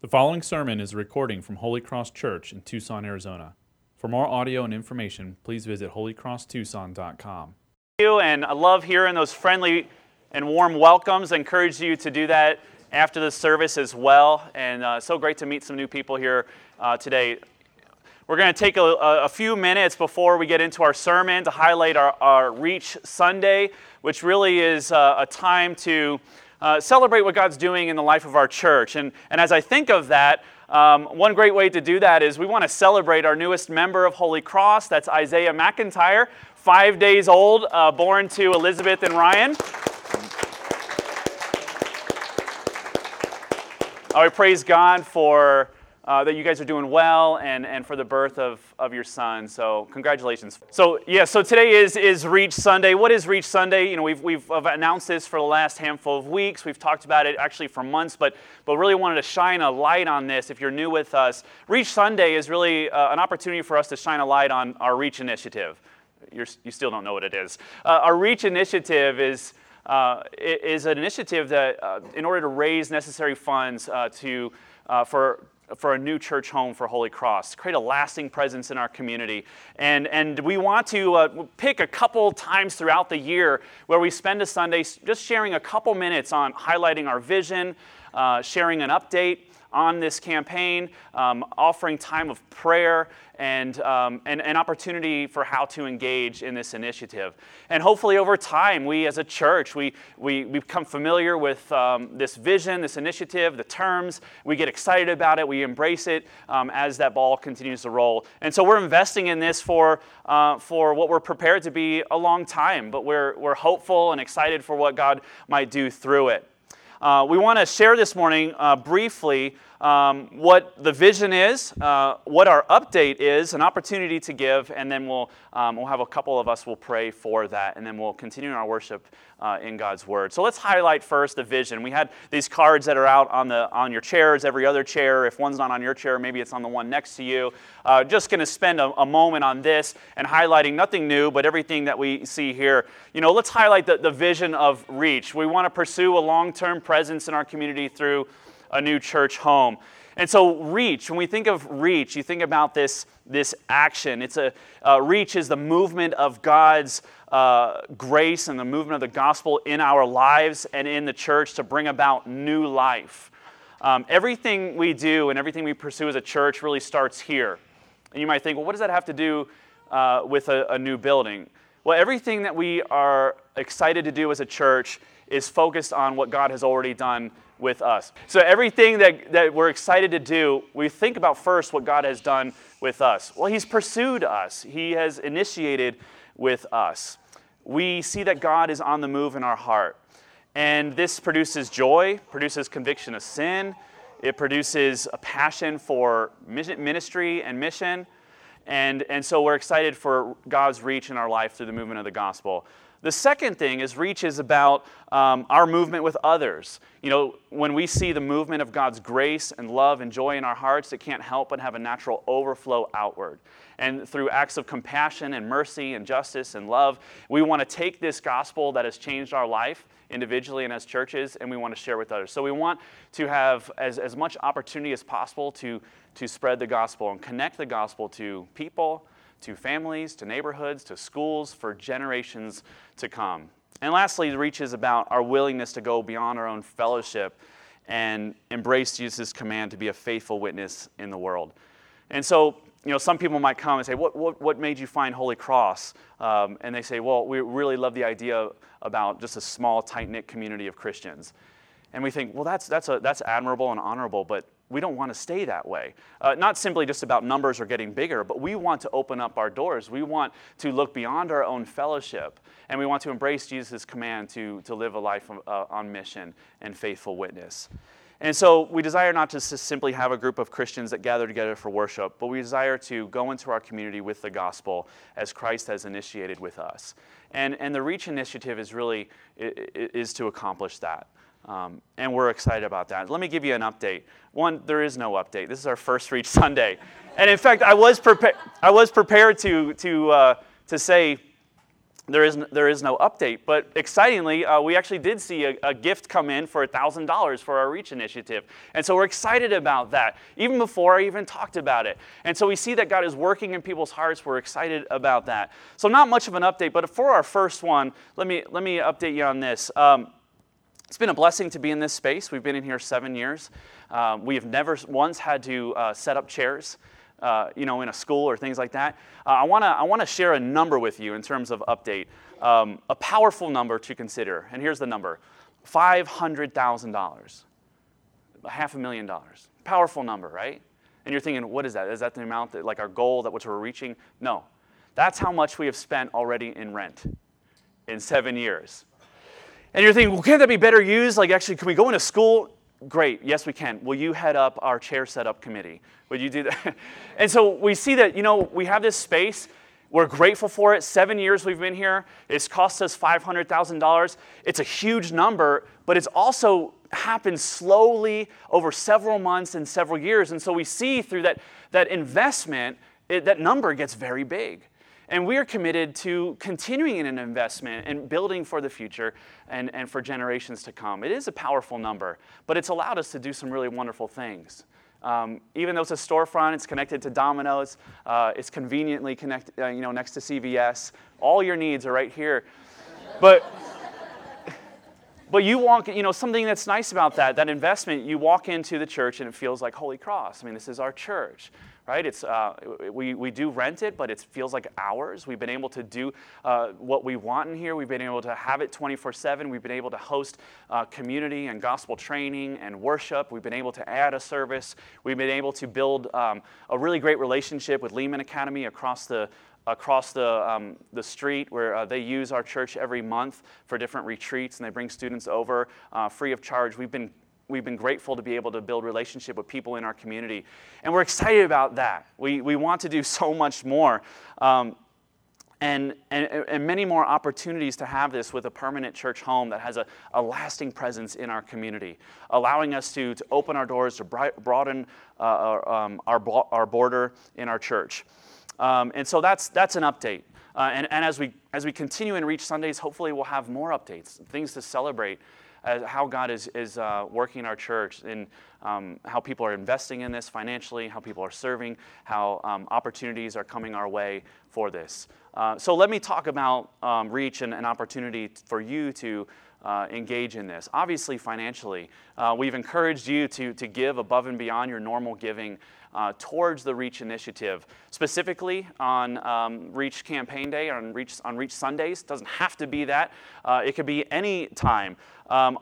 The following sermon is a recording from Holy Cross Church in Tucson, Arizona. For more audio and information, please visit holycrosstucson.com. you and I love hearing those friendly and warm welcomes. I encourage you to do that after the service as well. And uh, so great to meet some new people here uh, today. We're going to take a, a, few minutes before we get into our sermon to highlight our, our Reach Sunday, which really is uh, a time to uh, celebrate what God's doing in the life of our church. And, and as I think of that, um, one great way to do that is we want to celebrate our newest member of Holy Cross. That's Isaiah McIntyre, five days old, uh, born to Elizabeth and Ryan. I praise God for uh, that you guys are doing well and, and for the birth of, of your son. So congratulations. So yeah, so today is, is Reach Sunday. What is Reach Sunday? You know, we've, we've announced this for the last handful of weeks. We've talked about it actually for months, but, but really wanted to shine a light on this if you're new with us. Reach Sunday is really uh, an opportunity for us to shine a light on our Reach initiative. You're, you still don't know what it is. Uh, our Reach initiative is uh, is an initiative that, uh, in order to raise necessary funds uh, to, uh, for for a new church home for Holy Cross, create a lasting presence in our community. And, and we want to uh, pick a couple times throughout the year where we spend a Sunday just sharing a couple minutes on highlighting our vision, uh, sharing an update, on this campaign, um, offering time of prayer and um, an, opportunity for how to engage in this initiative. And hopefully, over time, we as a church, we, we, we become familiar with um, this vision, this initiative, the terms. We get excited about it, we embrace it um, as that ball continues to roll. And so, we're investing in this for, uh, for what we're prepared to be a long time, but we're, we're hopeful and excited for what God might do through it. Uh, we want to share this morning uh, briefly um, what the vision is, uh, what our update is, an opportunity to give, and then we'll, um, we'll have a couple of us will pray for that, and then we'll continue our worship uh, in God's Word. So let's highlight first the vision. We had these cards that are out on, the, on your chairs, every other chair. If one's not on your chair, maybe it's on the one next to you. Uh, just going to spend a, a, moment on this and highlighting nothing new, but everything that we see here. You know, let's highlight the, the vision of Reach. We want to pursue a long term presence in our community through a new church home. And so, reach, when we think of reach, you think about this, this action. It's a, uh, reach is the movement of God's uh, grace and the movement of the gospel in our lives and in the church to bring about new life. Um, everything we do and everything we pursue as a church really starts here. And you might think, well, what does that have to do uh, with a, a new building? Well, everything that we are excited to do as a church is focused on what God has already done with us. So everything that, that we're excited to do, we think about first what God has done with us. Well, He's pursued us, He has initiated with us. We see that God is on the move in our heart. And this produces joy, produces conviction of sin, it produces a passion for ministry and mission. And, and so we're excited for God's reach in our life through the movement of the gospel. The second thing is reach is about um, our movement with others. You know, when we see the movement of God's grace and love and joy in our hearts, it can't help but have a natural overflow outward. And through acts of compassion and mercy and justice and love, we want to take this gospel that has changed our life individually and as churches, and we want to share with others. So we want to have as, as much opportunity as possible to, to spread the gospel and connect the gospel to people to families, to neighborhoods, to schools for generations to come. And lastly, the reach is about our willingness to go beyond our own fellowship and embrace Jesus' command to be a faithful witness in the world. And so, you know, some people might come and say, What, what, what made you find Holy Cross? Um, and they say, Well, we really love the idea about just a small, tight knit community of Christians. And we think, Well, that's, that's, a, that's admirable and honorable, but we don't want to stay that way. Uh, not simply just about numbers or getting bigger, but we want to open up our doors. We want to look beyond our own fellowship, and we want to embrace Jesus' command to, to live a life uh, on mission and faithful witness. And so we desire not to simply have a group of Christians that gather together for worship, but we desire to go into our community with the gospel as Christ has initiated with us. And, and the Reach Initiative is really is to accomplish that. Um, and we're excited about that. Let me give you an update. One, there is no update. This is our first Reach Sunday. And in fact, I was, prepa- I was prepared to, to, uh, to say, there is, there is no update. But excitingly, uh, we actually did see a, a gift come in for $1,000 for our Reach initiative. And so we're excited about that, even before I even talked about it. And so we see that God is working in people's hearts. We're excited about that. So, not much of an update, but for our first one, let me, let me update you on this. Um, it's been a blessing to be in this space. We've been in here seven years. Um, we have never once had to uh, set up chairs uh, you know, in a school or things like that. Uh, I want to I wanna share a number with you in terms of update, um, a powerful number to consider. And here's the number $500,000, half a million dollars. Powerful number, right? And you're thinking, what is that? Is that the amount that, like, our goal that which we're reaching? No. That's how much we have spent already in rent in seven years. And you're thinking, well, can't that be better used? Like, actually, can we go into school? Great, yes, we can. Will you head up our chair setup committee? Would you do that? and so we see that, you know, we have this space. We're grateful for it. Seven years we've been here. It's cost us $500,000. It's a huge number, but it's also happened slowly over several months and several years. And so we see through that, that investment, it, that number gets very big. And we are committed to continuing in an investment and building for the future and, and for generations to come. It is a powerful number, but it's allowed us to do some really wonderful things. Um, even though it's a storefront, it's connected to Domino's, uh, it's conveniently connected, uh, you know, next to CVS. All your needs are right here. But but you walk, you know, something that's nice about that, that investment, you walk into the church and it feels like Holy Cross. I mean, this is our church right? It's, uh, we, we do rent it, but it feels like ours. We've been able to do uh, what we want in here. We've been able to have it 24 7. We've been able to host uh, community and gospel training and worship. We've been able to add a service. We've been able to build um, a really great relationship with Leman Academy across the across the, um, the street where uh, they use our church every month for different retreats and they bring students over uh, free of charge. We've been we've been grateful to be able to build relationship with people in our community. And we're excited about that. We, we want to do so much more. Um, and, and, and, many more opportunities to have this with a permanent church home that has a, a lasting presence in our community, allowing us to, to open our doors, to broaden uh, our, um, our, our border in our church. Um, and so that's, that's an update. Uh, and, and as, we, as we continue and reach Sundays, hopefully we'll have more updates, things to celebrate how God is, is uh, working our church and um, how people are investing in this financially, how people are serving, how um, opportunities are coming our way for this. Uh, so let me talk about um, reach and an opportunity for you to uh, engage in this. Obviously, financially, uh, we've encouraged you to, to give above and beyond your normal giving uh, towards the Reach initiative, specifically on um, Reach Campaign Day, on Reach, on Reach Sundays. It doesn't have to be that, uh, it could be any time. Um,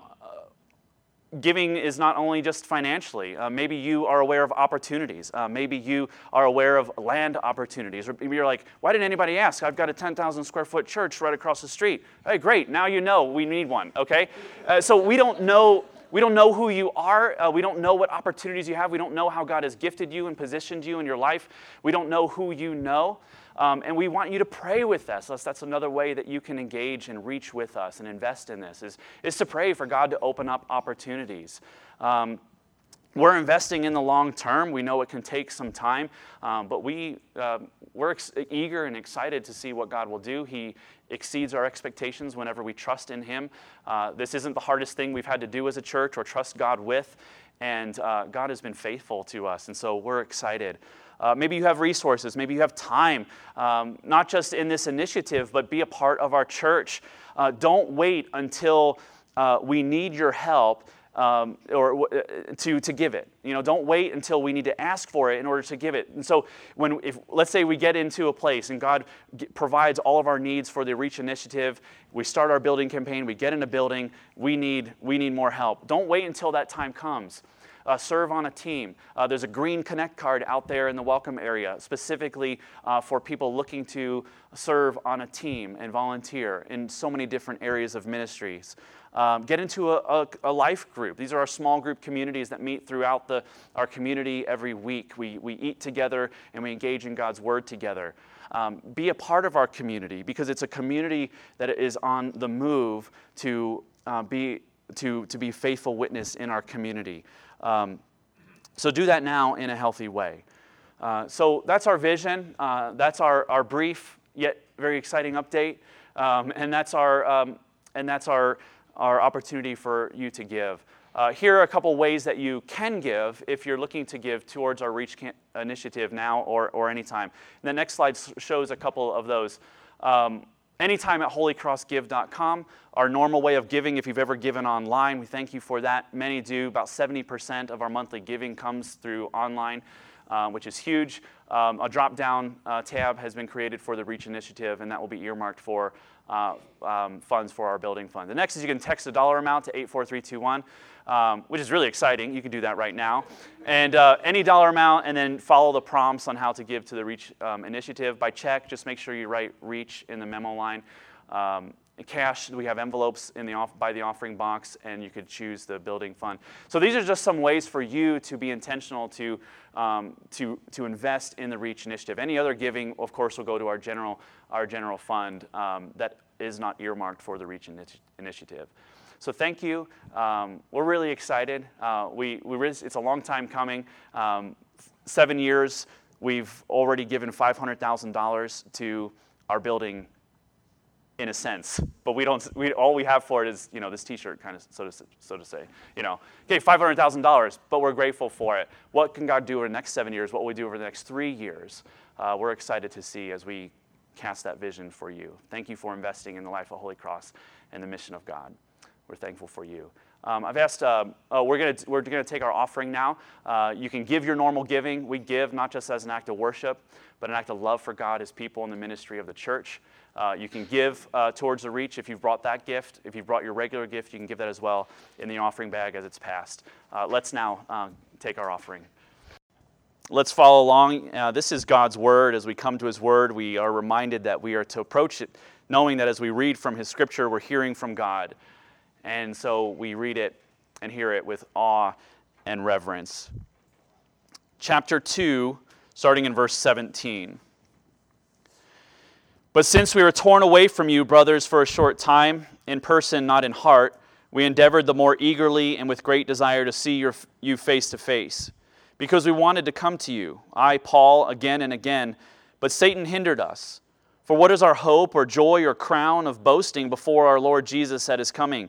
giving is not only just financially. Uh, maybe you are aware of opportunities. Uh, maybe you are aware of land opportunities. Or maybe you're like, why didn't anybody ask? I've got a 10,000 square foot church right across the street. Hey, great. Now you know we need one, okay? Uh, so we don't know we don't know who you are. Uh, we don't know what opportunities you have. We don't know how God has gifted you and positioned you in your life. We don't know who you know. Um, and we want you to pray with us. That's, another way that you can engage and reach with us and invest in this, is, is to pray for God to open up opportunities. Um, we're investing in the long term. We know it can take some time, um, but we, uh, we're ex- eager and excited to see what God will do. He exceeds our expectations whenever we trust in Him. Uh, this isn't the hardest thing we've had to do as a church or trust God with, and uh, God has been faithful to us, and so we're excited. Uh, maybe you have resources, maybe you have time, um, not just in this initiative, but be a part of our church. Uh, don't wait until uh, we need your help um, or uh, to, to give it. You know, don't wait until we need to ask for it in order to give it. And so, when if let's say we get into a place and God provides all of our needs for the Reach Initiative, we start our building campaign, we get in a building, we need we need more help. Don't wait until that time comes. Uh, serve on a team. Uh, there's a green connect card out there in the welcome area specifically uh, for people looking to serve on a team and volunteer in so many different areas of ministries. Um, get into a, a, a, life group. These are our small group communities that meet throughout the, our community every week. We, we eat together and we engage in God's Word together. Um, be a part of our community because it's a community that is on the move to, uh, be, to, to be faithful witness in our community. Um, so do that now in a healthy way. Uh, so that's our vision. Uh, that's our, our brief yet very exciting update. Um, and that's our, um, and that's our, our opportunity for you to give. Uh, here are a couple ways that you can give if you're looking to give towards our Reach initiative now or, or anytime. And the next slide shows a couple of those. Um, anytime at holycrossgive.com, our normal way of giving, if you've ever given online, we thank you for that. Many do. About 70% of our monthly giving comes through online. Um, which is huge. Um, a drop down uh, tab has been created for the REACH initiative, and that will be earmarked for uh, um, funds for our building fund. The next is you can text a dollar amount to 84321 um, which is really exciting. You can do that right now. And uh, any dollar amount, and then follow the prompts on how to give to the REACH um, initiative. By check, just make sure you write REACH in the memo line. Cash, we have envelopes in the off, by the offering box, and you could choose the building fund. So these are just some ways for you to be intentional to, um, to, to invest in the REACH initiative. Any other giving, of course, will go to our general, our general fund um, that is not earmarked for the REACH initiative. So thank you. Um, we're really excited. Uh, we, we it's a long time coming. Um, seven years, we've already given $500,000 to our building in a sense, but we don't. We, all we have for it is, you know, this T-shirt, kind of, so to so to say. You know, okay, five hundred thousand dollars, but we're grateful for it. What can God do over the next seven years? What will we do over the next three years? Uh, we're excited to see as we cast that vision for you. Thank you for investing in the life of Holy Cross and the mission of God. We're thankful for you. Um, I've asked, uh, we're going we're gonna take our offering now. Uh, you can give your normal giving. We give not just as an act of worship, but an act of love for God, His people, and the ministry of the church. Uh, you can give uh, towards the reach if you've brought that gift. If you've brought your regular gift, you can give that as well in the offering bag as it's passed. Uh, let's now take our offering. Let's follow along. this is God's word. As we come to His word, we are reminded that we are to approach it knowing that as we read from His scripture, we're hearing from God. And so we read it and hear it with awe and reverence. Chapter 2, starting in verse 17. But since we were torn away from you, brothers, for a short time, in person, not in heart, we endeavored the more eagerly and with great desire to see your, you face to face, because we wanted to come to you, I, Paul, again and again, but Satan hindered us. For what is our hope or joy or crown of boasting before our Lord Jesus at his coming?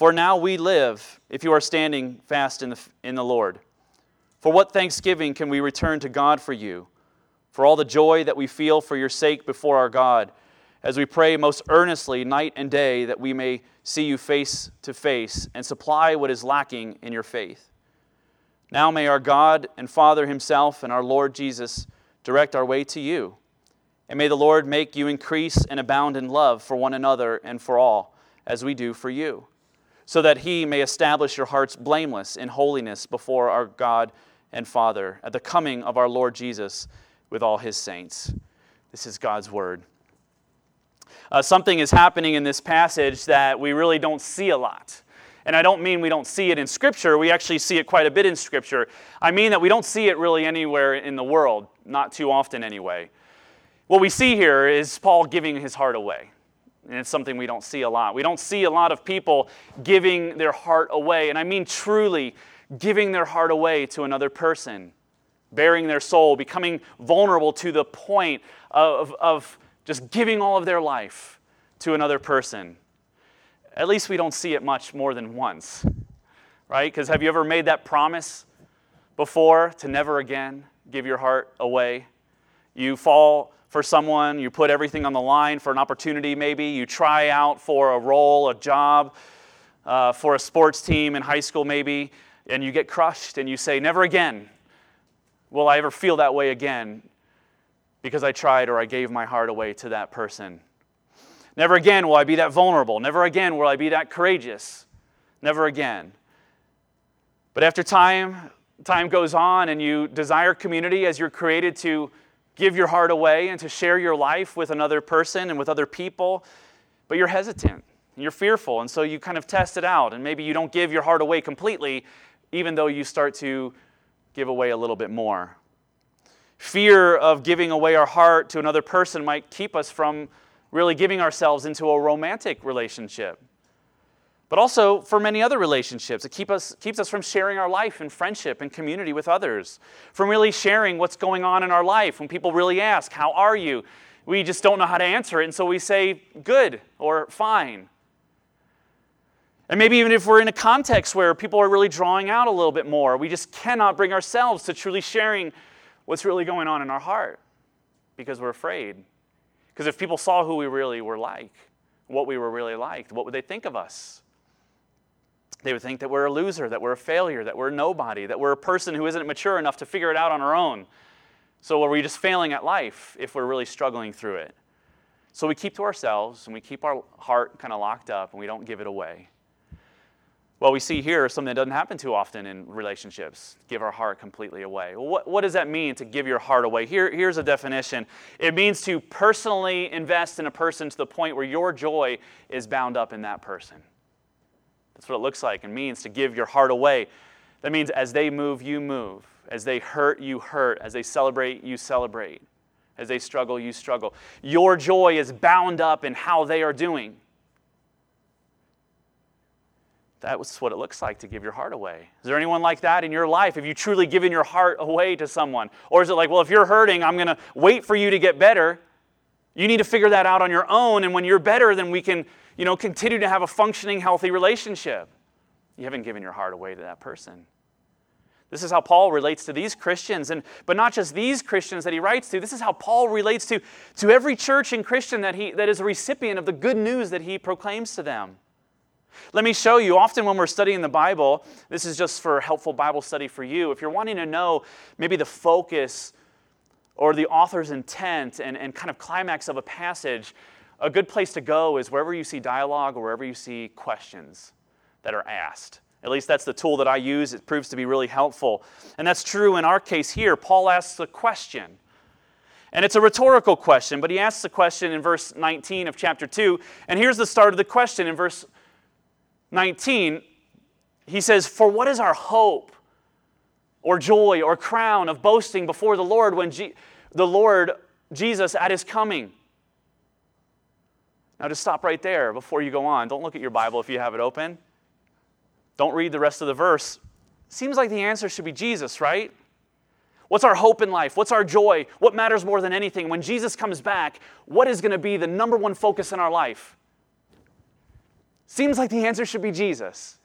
For now we live, if you are standing fast in the, in the Lord. For what thanksgiving can we return to God for you? For all the joy that we feel for your sake before our God, as we pray most earnestly night and day that we may see you face to face and supply what is lacking in your faith. Now may our God and Father Himself and our Lord Jesus direct our way to you. And may the Lord make you increase and abound in love for one another and for all, as we do for you so that he may establish your hearts blameless in holiness before our God and Father at the coming of our Lord Jesus with all his saints. This is God's word. Uh, something is happening in this passage that we really don't see a lot. And I don't mean we don't see it in Scripture, we actually see it quite a bit in Scripture. I mean that we don't see it really anywhere in the world, not too often anyway. What we see here is Paul giving his heart away. And it's something we don't see a lot. We don't see a lot of people giving their heart away. And I mean truly giving their heart away to another person, bearing their soul, becoming vulnerable to the point of, of just giving all of their life to another person. At least we don't see it much more than once, right? Because have you ever made that promise before to never again give your heart away? You fall for someone, you put everything on the line for an opportunity, maybe. You try out for a role, a job, uh, for a sports team in high school, maybe, and you get crushed and you say, Never again will I ever feel that way again because I tried or I gave my heart away to that person. Never again will I be that vulnerable. Never again will I be that courageous. Never again. But after time, time goes on and you desire community as you're created to give your heart away and to share your life with another person and with other people, but you're hesitant and you're fearful. And so you kind of test it out. And maybe you don't give your heart away completely, even though you start to give away a little bit more. Fear of giving away our heart to another person might keep us from really giving ourselves into a romantic relationship. But also for many other relationships, it keep us, keeps us from sharing our life and friendship and community with others, from really sharing what's going on in our life. When people really ask, How are you? we just don't know how to answer it, and so we say, Good or fine. And maybe even if we're in a context where people are really drawing out a little bit more, we just cannot bring ourselves to truly sharing what's really going on in our heart because we're afraid. Because if people saw who we really were like, what we were really like, what would they think of us? They would think that we're a loser, that we're a failure, that we're nobody, that we're a person who isn't mature enough to figure it out on our own. So are we just failing at life if we're really struggling through it? So we keep to ourselves and we keep our heart kind of locked up and we don't give it away. Well, we see here something that doesn't happen too often in relationships give our heart completely away. What, what does that mean to give your heart away? Here, here's a definition it means to personally invest in a person to the point where your joy is bound up in that person. That's what it looks like and means to give your heart away. That means as they move, you move. As they hurt, you hurt. As they celebrate, you celebrate. As they struggle, you struggle. Your joy is bound up in how they are doing. That was what it looks like to give your heart away. Is there anyone like that in your life? Have you truly given your heart away to someone? Or is it like, well, if you're hurting, I'm going to wait for you to get better? You need to figure that out on your own, and when you're better, then we can, you know, continue to have a functioning, healthy relationship. You haven't given your heart away to that person. This is how Paul relates to these Christians, and but not just these Christians that he writes to. This is how Paul relates to, to every church and Christian that he that is a recipient of the good news that he proclaims to them. Let me show you. Often, when we're studying the Bible, this is just for helpful Bible study for you. If you're wanting to know maybe the focus or the author's intent and, and kind of climax of a passage, a good place to go is wherever you see dialogue or wherever you see questions that are asked. At least that's the tool that I use. It proves to be really helpful. And that's true in our case here. Paul asks a question. And it's a rhetorical question, but he asks the question in verse 19 of chapter 2. And here's the start of the question in verse 19, he says, For what is our hope or joy or crown of boasting before the Lord when G- the Lord Jesus at his coming? Now, just stop right there before you go on. Don't look at your Bible if you have it open. Don't read the rest of the verse. Seems like the answer should be Jesus, right? What's our hope in life? What's our joy? What matters more than anything? When Jesus comes back, what is going to be the number one focus in our life? Seems like the answer should be Jesus.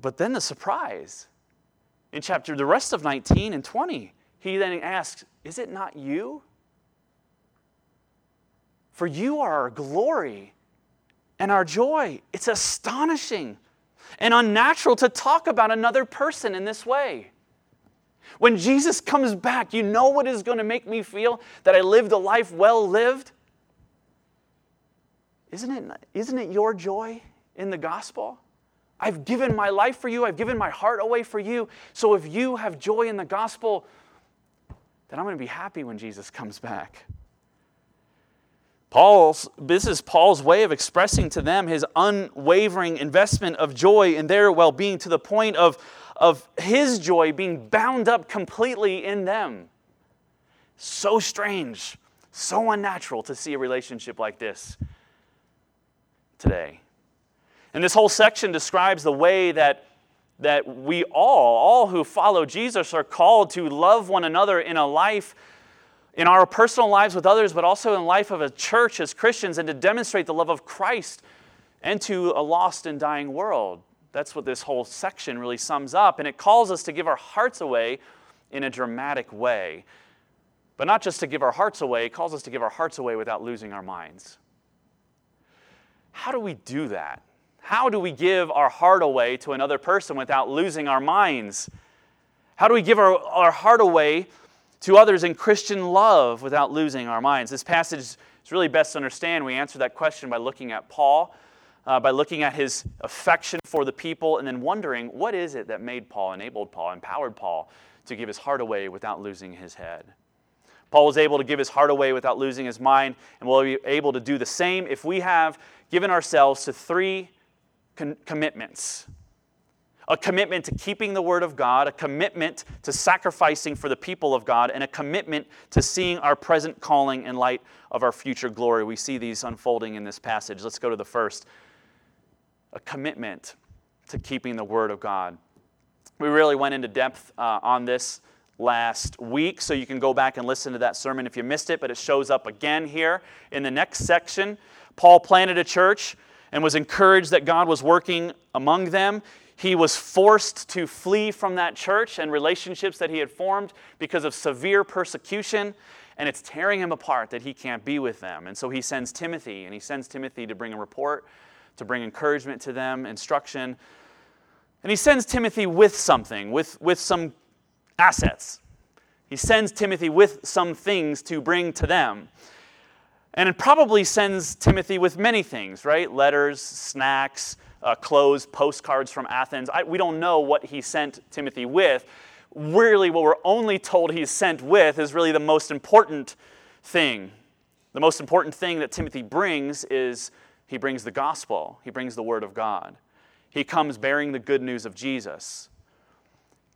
But then the surprise in chapter the rest of 19 and 20, he then asks, Is it not you? For you are our glory and our joy. It's astonishing and unnatural to talk about another person in this way. When Jesus comes back, you know what is going to make me feel that I lived a life well lived? Isn't it, isn't it your joy in the gospel? I've given my life for you, I've given my heart away for you. So if you have joy in the gospel, then I'm going to be happy when Jesus comes back. Paul's, this is Paul's way of expressing to them his unwavering investment of joy in their well being to the point of, of his joy being bound up completely in them. So strange, so unnatural to see a relationship like this today. And this whole section describes the way that, that we all, all who follow Jesus, are called to love one another in a life, in our personal lives with others, but also in life of a church as Christians, and to demonstrate the love of Christ and to a lost and dying world. That's what this whole section really sums up. And it calls us to give our hearts away in a dramatic way. But not just to give our hearts away, it calls us to give our hearts away without losing our minds. How do we do that? How do we give our heart away to another person without losing our minds? How do we give our, our heart away to others in Christian love without losing our minds? This passage is really best to understand. We answer that question by looking at Paul, uh, by looking at his affection for the people, and then wondering what is it that made Paul, enabled Paul, empowered Paul to give his heart away without losing his head. Paul was able to give his heart away without losing his mind, and we'll be able to do the same if we have given ourselves to three con- commitments a commitment to keeping the Word of God, a commitment to sacrificing for the people of God, and a commitment to seeing our present calling in light of our future glory. We see these unfolding in this passage. Let's go to the first a commitment to keeping the Word of God. We really went into depth uh, on this last week, so you can go back and listen to that sermon if you missed it, but it shows up again here in the next section. Paul planted a church and was encouraged that God was working among them. He was forced to flee from that church and relationships that he had formed because of severe persecution, and it's tearing him apart that he can't be with them. And so he sends Timothy, and he sends Timothy to bring a report, to bring encouragement to them, instruction. And he sends Timothy with something, with, with some assets. He sends Timothy with some things to bring to them. And it probably sends Timothy with many things, right? Letters, snacks, uh, clothes, postcards from Athens. I, we don't know what he sent Timothy with. Really, what we're only told he's sent with is really the most important thing. The most important thing that Timothy brings is he brings the gospel, he brings the word of God. He comes bearing the good news of Jesus,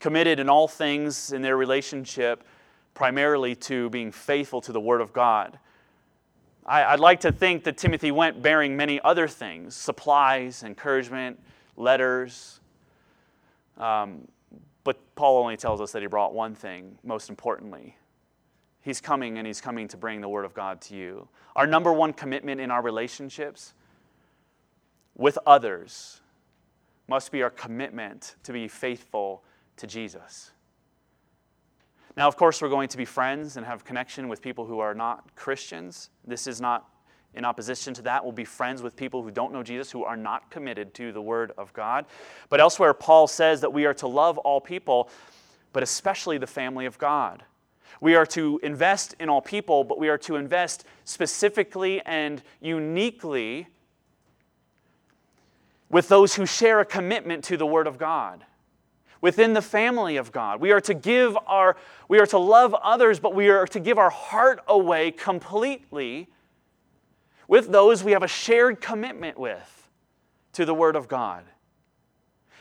committed in all things in their relationship primarily to being faithful to the word of God I, would like to think that Timothy went bearing many other things supplies, encouragement, letters. Um, but Paul only tells us that he brought one thing, most importantly. He's coming and he's coming to bring the Word of God to you. Our number one commitment in our relationships with others must be our commitment to be faithful to Jesus. Now, of course, we're going to be friends and have connection with people who are not Christians. This is not in opposition to that. We'll be friends with people who don't know Jesus, who are not committed to the Word of God. But elsewhere, Paul says that we are to love all people, but especially the family of God. We are to invest in all people, but we are to invest specifically and uniquely with those who share a commitment to the Word of God within the family of God. We are to give our we are to love others, but we are to give our heart away completely with those we have a shared commitment with to the word of God.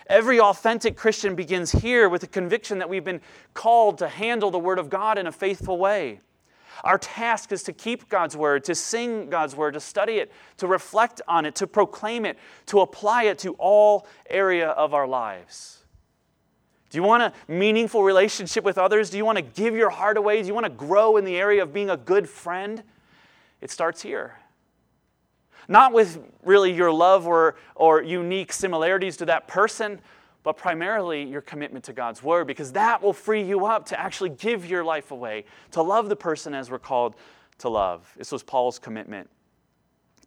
Every authentic Christian begins here with the conviction that we've been called to handle the word of God in a faithful way. Our task is to keep God's word, to sing God's word, to study it, to reflect on it, to proclaim it, to apply it to all area of our lives. Do you want a meaningful relationship with others? Do you want to give your heart away? Do you want to grow in the area of being a good friend? It starts here. Not with really your love or, or unique similarities to that person, but primarily your commitment to God's Word, because that will free you up to actually give your life away, to love the person as we're called to love. This was Paul's commitment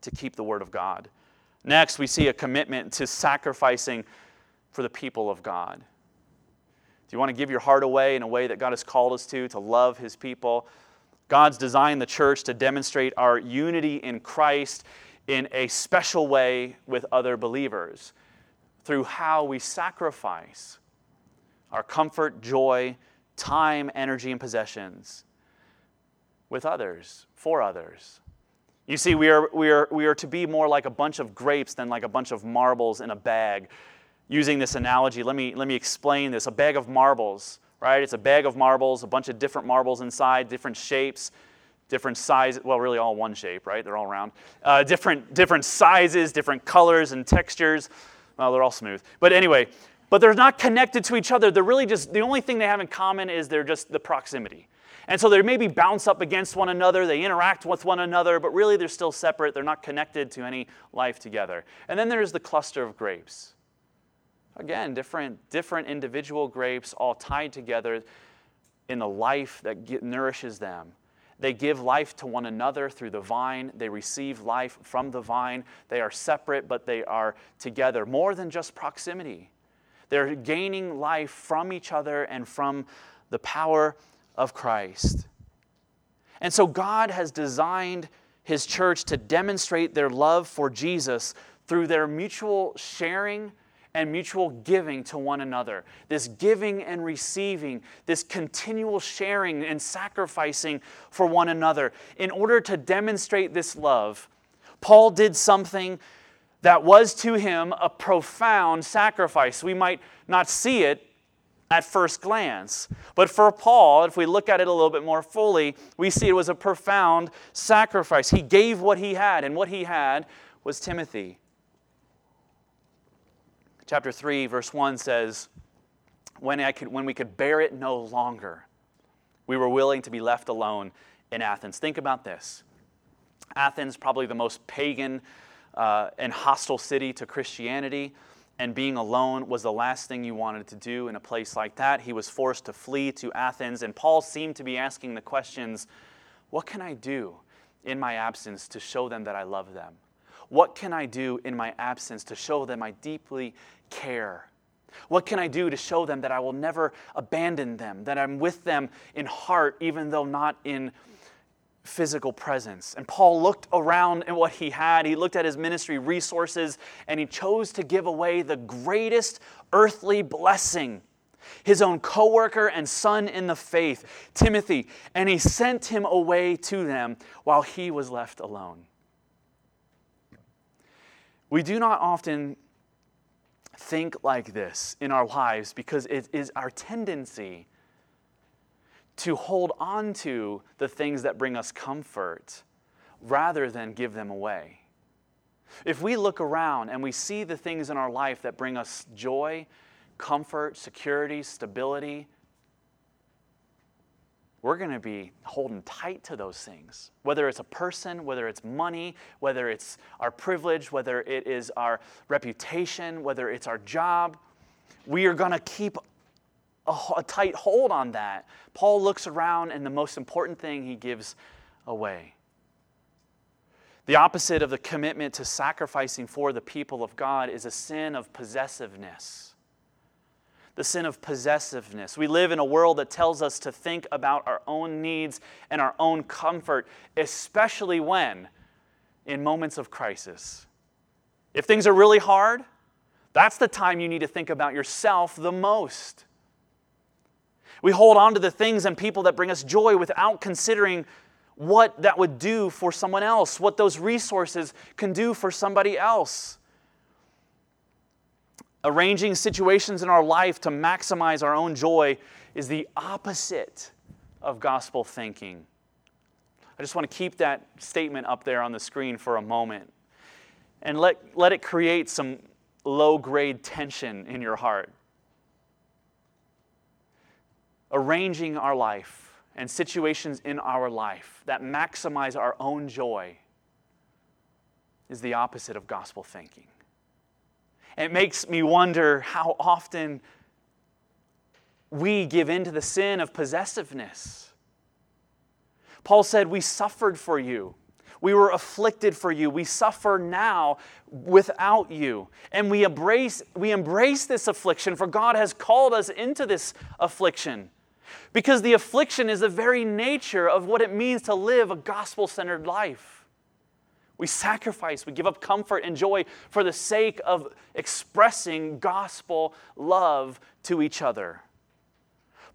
to keep the Word of God. Next, we see a commitment to sacrificing for the people of God. Do you want to give your heart away in a way that God has called us to, to love His people? God's designed the church to demonstrate our unity in Christ in a special way with other believers through how we sacrifice our comfort, joy, time, energy, and possessions with others, for others. You see, we are, we, are, we are to be more like a bunch of grapes than like a bunch of marbles in a bag using this analogy, let me, let me explain this. A bag of marbles, right? It's a bag of marbles, a bunch of different marbles inside, different shapes, different sizes. Well, really all one shape, right? They're all round. Uh, different, different sizes, different colors and textures. Well, they're all smooth. But anyway, but they're not connected to each other. They're really just, the only thing they have in common is they're just the proximity. And so they maybe bounce up against one another, they interact with one another, but really they're still separate. They're not connected to any life together. And then there's the cluster of grapes. Again, different, different individual grapes all tied together, in the life that get, nourishes them. They give life to one another through the vine. They receive life from the vine. They are separate, but they are together. More than just proximity. They're gaining life from each other and from the power of Christ. And so God has designed His church to demonstrate their love for Jesus through their mutual sharing and mutual giving to one another. This giving and receiving, this continual sharing and sacrificing for one another. In order to demonstrate this love, Paul did something that was to him a profound sacrifice. We might not see it at first glance. But for Paul, if we look at it a little bit more fully, we see it was a profound sacrifice. He gave what he had, and what he had was Timothy. Chapter 3, verse 1 says, when, I could, when we could bear it no longer, we were willing to be left alone in Athens. Think about this Athens, probably the most pagan uh, and hostile city to Christianity, and being alone was the last thing you wanted to do in a place like that. He was forced to flee to Athens, and Paul seemed to be asking the questions what can I do in my absence to show them that I love them? What can I do in my absence to show them I deeply care? What can I do to show them that I will never abandon them, that I'm with them in heart, even though not in physical presence? And Paul looked around at what he had. He looked at his ministry resources, and he chose to give away the greatest earthly blessing his own co worker and son in the faith, Timothy, and he sent him away to them while he was left alone. We do not often think like this in our lives because it is our tendency to hold on to the things that bring us comfort rather than give them away. If we look around and we see the things in our life that bring us joy, comfort, security, stability, we're going to be holding tight to those things. Whether it's a person, whether it's money, whether it's our privilege, whether it is our reputation, whether it's our job, we are going to keep a, a, tight hold on that. Paul looks around, and the most important thing he gives away. The opposite of the commitment to sacrificing for the people of God is a sin of possessiveness the sin of possessiveness. We live in a world that tells us to think about our own needs and our own comfort, especially when in moments of crisis. If things are really hard, that's the time you need to think about yourself the most. We hold on to the things and people that bring us joy without considering what that would do for someone else, what those resources can do for somebody else arranging situations in our life to maximize our own joy is the opposite of gospel thinking. I just want to keep that statement up there on the screen for a moment and let, let it create some low grade tension in your heart. Arranging our life and situations in our life that maximize our own joy is the opposite of gospel thinking. It makes me wonder how often we give in to the sin of possessiveness. Paul said, We suffered for you. We were afflicted for you. We suffer now without you. And we embrace, we embrace this affliction, for God has called us into this affliction. Because the affliction is the very nature of what it means to live a gospel centered life. We sacrifice, we give up comfort and joy for the sake of expressing gospel love to each other.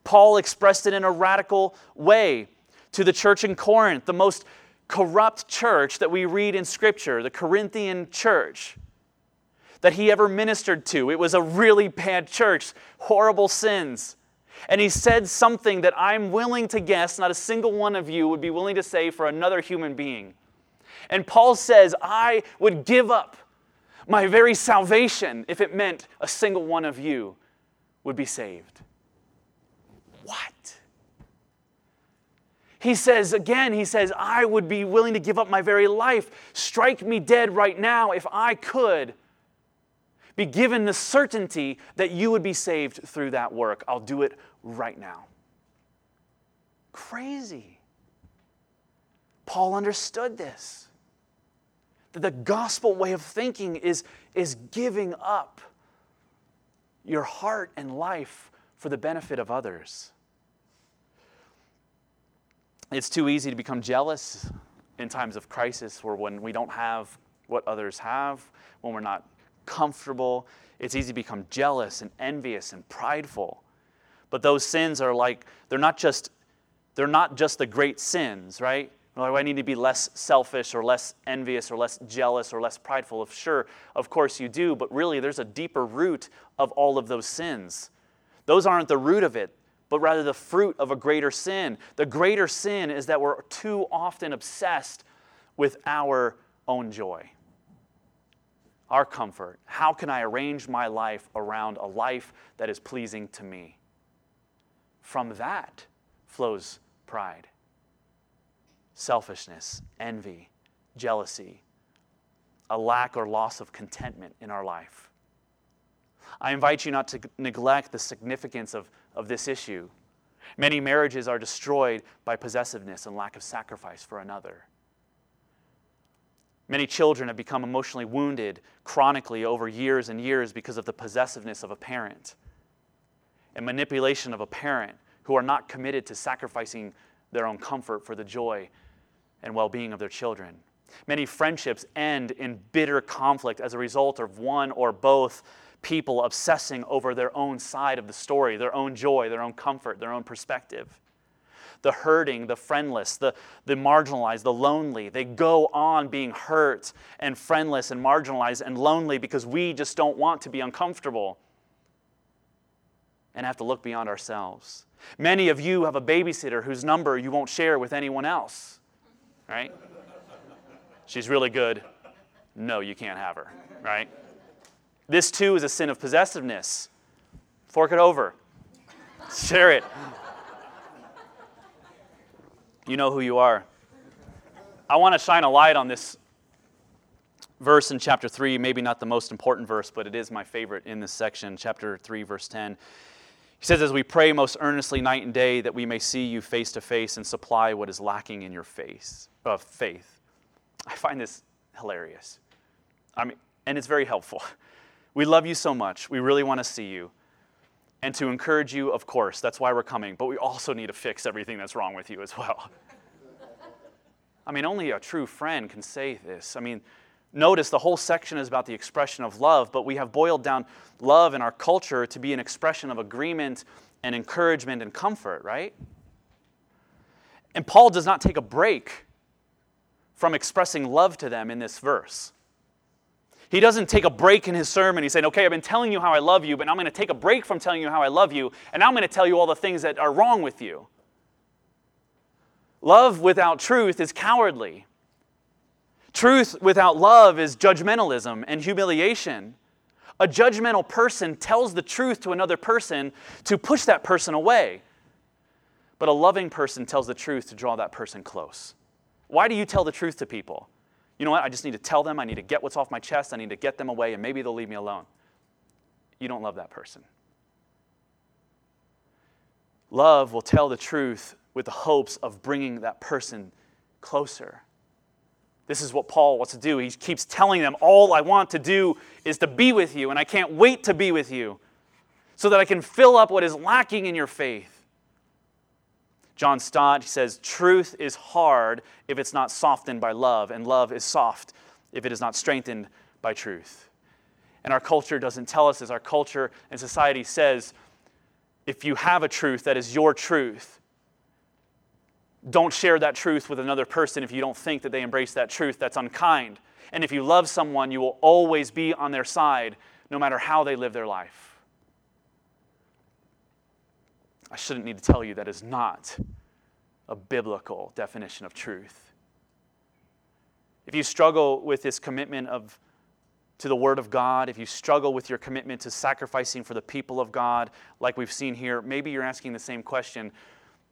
Paul expressed it in a radical way to the church in Corinth, the most corrupt church that we read in Scripture, the Corinthian church that he ever ministered to. It was a really bad church, horrible sins. And he said something that I'm willing to guess not a single one of you would be willing to say for another human being. And Paul says, I would give up my very salvation if it meant a single one of you would be saved. What? He says again, he says, I would be willing to give up my very life. Strike me dead right now if I could be given the certainty that you would be saved through that work. I'll do it right now. Crazy. Paul understood this. That the gospel way of thinking is, is giving up your heart and life for the benefit of others. It's too easy to become jealous in times of crisis or when we don't have what others have, when we're not comfortable. It's easy to become jealous and envious and prideful. But those sins are like, they're not just, they're not just the great sins, right? Like, I need to be less selfish or less envious or less jealous or less prideful. Of sure, of course you do, but really there's a deeper root of all of those sins. Those aren't the root of it, but rather the fruit of a greater sin. The greater sin is that we're too often obsessed with our own joy, our comfort. How can I arrange my life around a life that is pleasing to me? From that flows pride, selfishness, envy, jealousy, a lack or loss of contentment in our life. I invite you not to neglect the significance of, of this issue. Many marriages are destroyed by possessiveness and lack of sacrifice for another. Many children have become emotionally wounded chronically over years and years because of the possessiveness of a parent and manipulation of a parent who are not committed to sacrificing their own comfort for the joy and well being of their children. Many friendships end in bitter conflict as a result of one or both people obsessing over their own side of the story, their own joy, their own comfort, their own perspective. The hurting, the friendless, the, the marginalized, the lonely, they go on being hurt and friendless and marginalized and lonely because we just don't want to be uncomfortable and have to look beyond ourselves. Many of you have a babysitter whose number you won't share with anyone else, right? She's really good. No, you can't have her, right? This too is a sin of possessiveness. Fork it over, share it. You know who you are. I want to shine a light on this verse in chapter 3, maybe not the most important verse, but it is my favorite in this section, chapter 3, verse 10. He says, As we pray most earnestly night and day, that we may see you face to face and supply what is lacking in your face of faith. I find this hilarious. I mean, and it's very helpful. We love you so much. We really want to see you. And to encourage you, of course, that's why we're coming, but we also need to fix everything that's wrong with you as well. I mean, only a true friend can say this. I mean, notice the whole section is about the expression of love, but we have boiled down love in our culture to be an expression of agreement and encouragement and comfort, right? And Paul does not take a break from expressing love to them in this verse. He doesn't take a break in his sermon. He's saying, okay, I've been telling you how I love you, but I'm going to take a break from telling you how I love you, and I'm going to tell you all the things that are wrong with you. Love without truth is cowardly. Truth without love is judgmentalism and humiliation. A judgmental person tells the truth to another person to push that person away. But a loving person tells the truth to draw that person close. Why do you tell the truth to people? you know what? I just need to tell them. I need to get what's off my chest. I need to get them away, and maybe they'll leave me alone. You don't love that person. Love will tell the truth with the hopes of bringing that person closer. This is what Paul wants to do. He keeps telling them, All I want to do is to be with you, and I can't wait to be with you so that I can fill up what is lacking in your faith. John Stott says, Truth is hard if it's not softened by love, and love is soft if it is not strengthened by truth. And our culture doesn't tell us this. Our culture and society says, if you have a truth that is your truth, don't share that truth with another person if you don't think that they embrace that truth. That's unkind. And if you love someone, you will always be on their side no matter how they live their life. I shouldn't need to tell you that is not a biblical definition of truth. If you struggle with this commitment of to the Word of God, if you struggle with your commitment to sacrificing for the people of God, like we've seen here, maybe you're asking the same question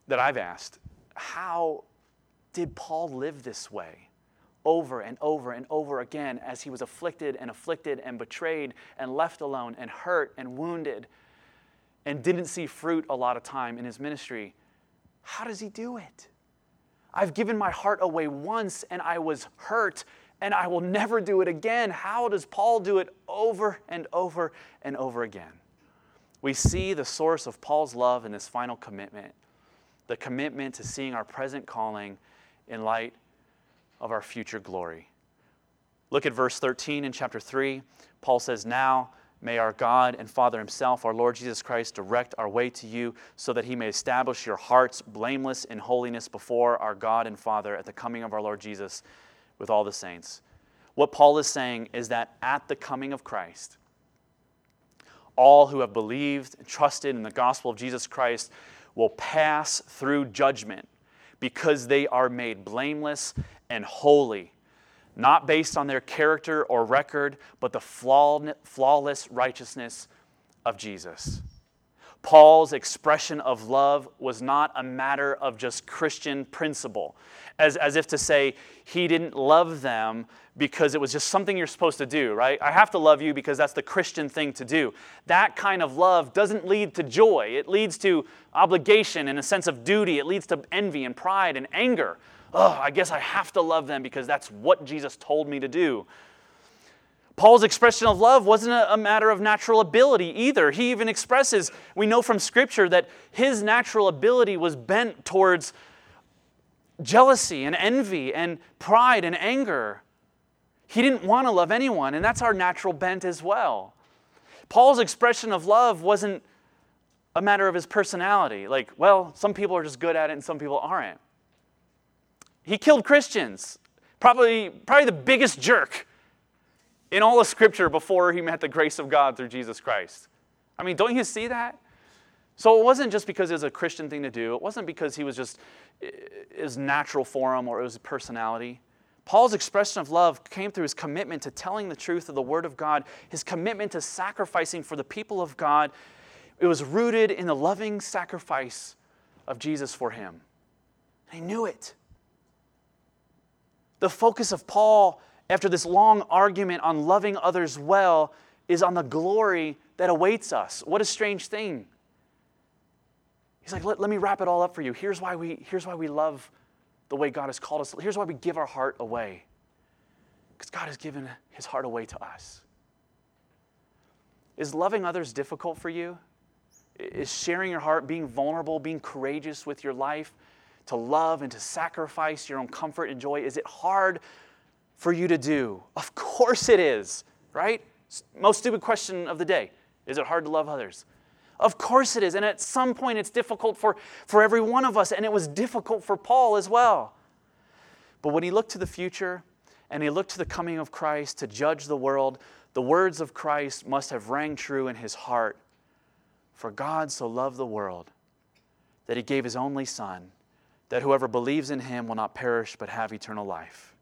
that I've asked. How did Paul live this way? Over and over and over again as he was afflicted and afflicted and betrayed and left alone and hurt and wounded and didn't see fruit a lot of time in his ministry. How does he do it? I've given my heart away once and I was hurt and I will never do it again. How does Paul do it over and over and over again? We see the source of Paul's love in this final commitment the commitment to seeing our present calling in light of our future glory. Look at verse 13 in chapter 3. Paul says, Now may our God and Father Himself, our Lord Jesus Christ, direct our way to you so that He may establish your hearts blameless in holiness before our God and Father at the coming of our Lord Jesus with all the saints. What Paul is saying is that at the coming of Christ, all who have believed and trusted in the gospel of Jesus Christ will pass through judgment because they are made blameless and holy, not based on their character or record, but the flawless righteousness of Jesus. Paul's expression of love was not a matter of just Christian principle, as, as if to say he didn't love them because it was just something you're supposed to do, right? I have to love you because that's the Christian thing to do. That kind of love doesn't lead to joy, it leads to obligation and a sense of duty, it leads to envy and pride and anger. Oh, I guess I have to love them because that's what Jesus told me to do. Paul's expression of love wasn't a, matter of natural ability either. He even expresses, we know from Scripture, that his natural ability was bent towards jealousy and envy and pride and anger. He didn't want to love anyone, and that's our natural bent as well. Paul's expression of love wasn't a matter of his personality. Like, well, some people are just good at it and some people aren't. He killed Christians, probably, probably the biggest jerk in all of Scripture before he met the grace of God through Jesus Christ. I mean, don't you see that? So it wasn't just because it was a Christian thing to do, it wasn't because he was just eh, his natural form or it was his personality. Paul's expression of love came through his commitment to telling the truth of the Word of God, his commitment to sacrificing for the people of God. It was rooted in the loving sacrifice of Jesus for him. He knew it. The focus of Paul, after this long argument on loving others well, is on the glory that awaits us. What a strange thing. He's like, let, let me wrap it all up for you. Here's why we, here's why we love the way God has called us. Here's why we give our heart away because God has given his heart away to us. Is loving others difficult for you? Is sharing your heart, being vulnerable, being courageous with your life, to love and to sacrifice your own comfort and joy, is it hard for you to do? Of course it is, right? Most stupid question of the day. Is it hard to love others? Of course it is. And at some point, it's difficult for, for every one of us, and it was difficult for Paul as well. But when he looked to the future and he looked to the coming of Christ to judge the world, the words of Christ must have rang true in his heart. For God so loved the world that he gave his only Son, that whoever believes in him will not perish but have eternal life.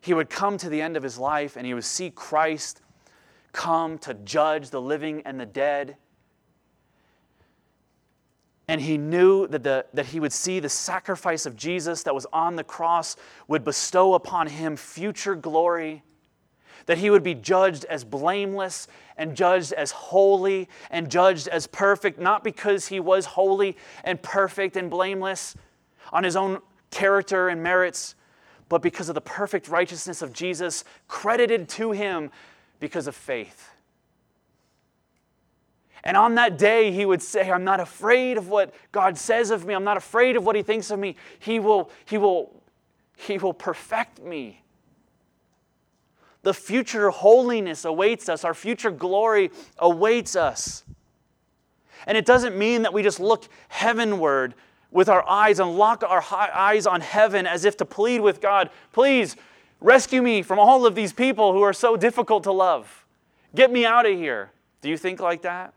He would come to the end of his life and he would see Christ come to judge the living and the dead and he knew that, the, that he would see the sacrifice of Jesus that was on the cross would bestow upon him future glory, that he would be judged as blameless and judged as holy and judged as perfect, not because he was holy and perfect and blameless on his own character and merits, but because of the perfect righteousness of Jesus credited to him because of faith. And on that day, he would say, I'm not afraid of what God says of me. I'm not afraid of what he thinks of me. He will, he will, he will perfect me. The future holiness awaits us, our future glory awaits us. And it doesn't mean that we just look heavenward with our eyes and lock our eyes on heaven as if to plead with God, please rescue me from all of these people who are so difficult to love. Get me out of here. Do you think like that?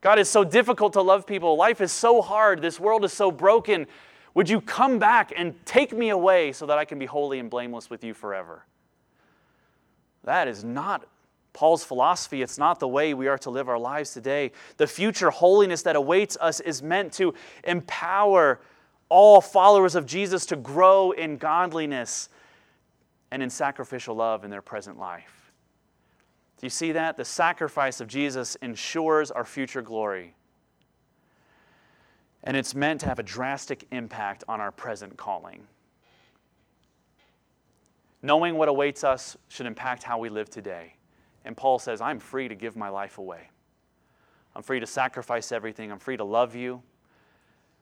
God, is so difficult to love people. Life is so hard. This world is so broken. Would you come back and take me away so that I can be holy and blameless with you forever? That is not Paul's philosophy. It's not the way we are to live our lives today. The future holiness that awaits us is meant to empower all followers of Jesus to grow in godliness and in sacrificial love in their present life. Do you see that? The sacrifice of Jesus ensures our future glory. And it's meant to have a drastic impact on our present calling. Knowing what awaits us should impact how we live today. And Paul says, I'm free to give my life away. I'm free to sacrifice everything. I'm free to love you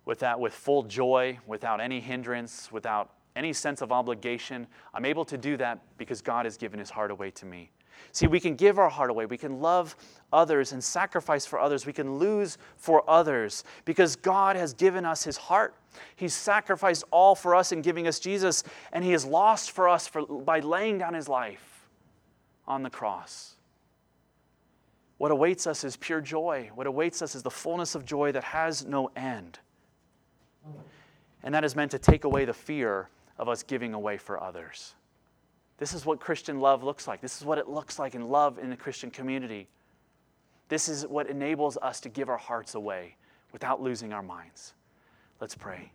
with that with full joy, without any hindrance, without any sense of obligation. I'm able to do that because God has given his heart away to me. See, we can give our heart away. We can love others and sacrifice for others. We can lose for others because God has given us His heart. He's sacrificed all for us in giving us Jesus, and He has lost for us for, by laying down His life on the cross. What awaits us is pure joy. What awaits us is the fullness of joy that has no end. And that is meant to take away the fear of us giving away for others. This is what Christian love looks like. This is what it looks like in love in the Christian community. This is what enables us to give our hearts away without losing our minds. Let's pray.